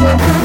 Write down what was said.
Yeah.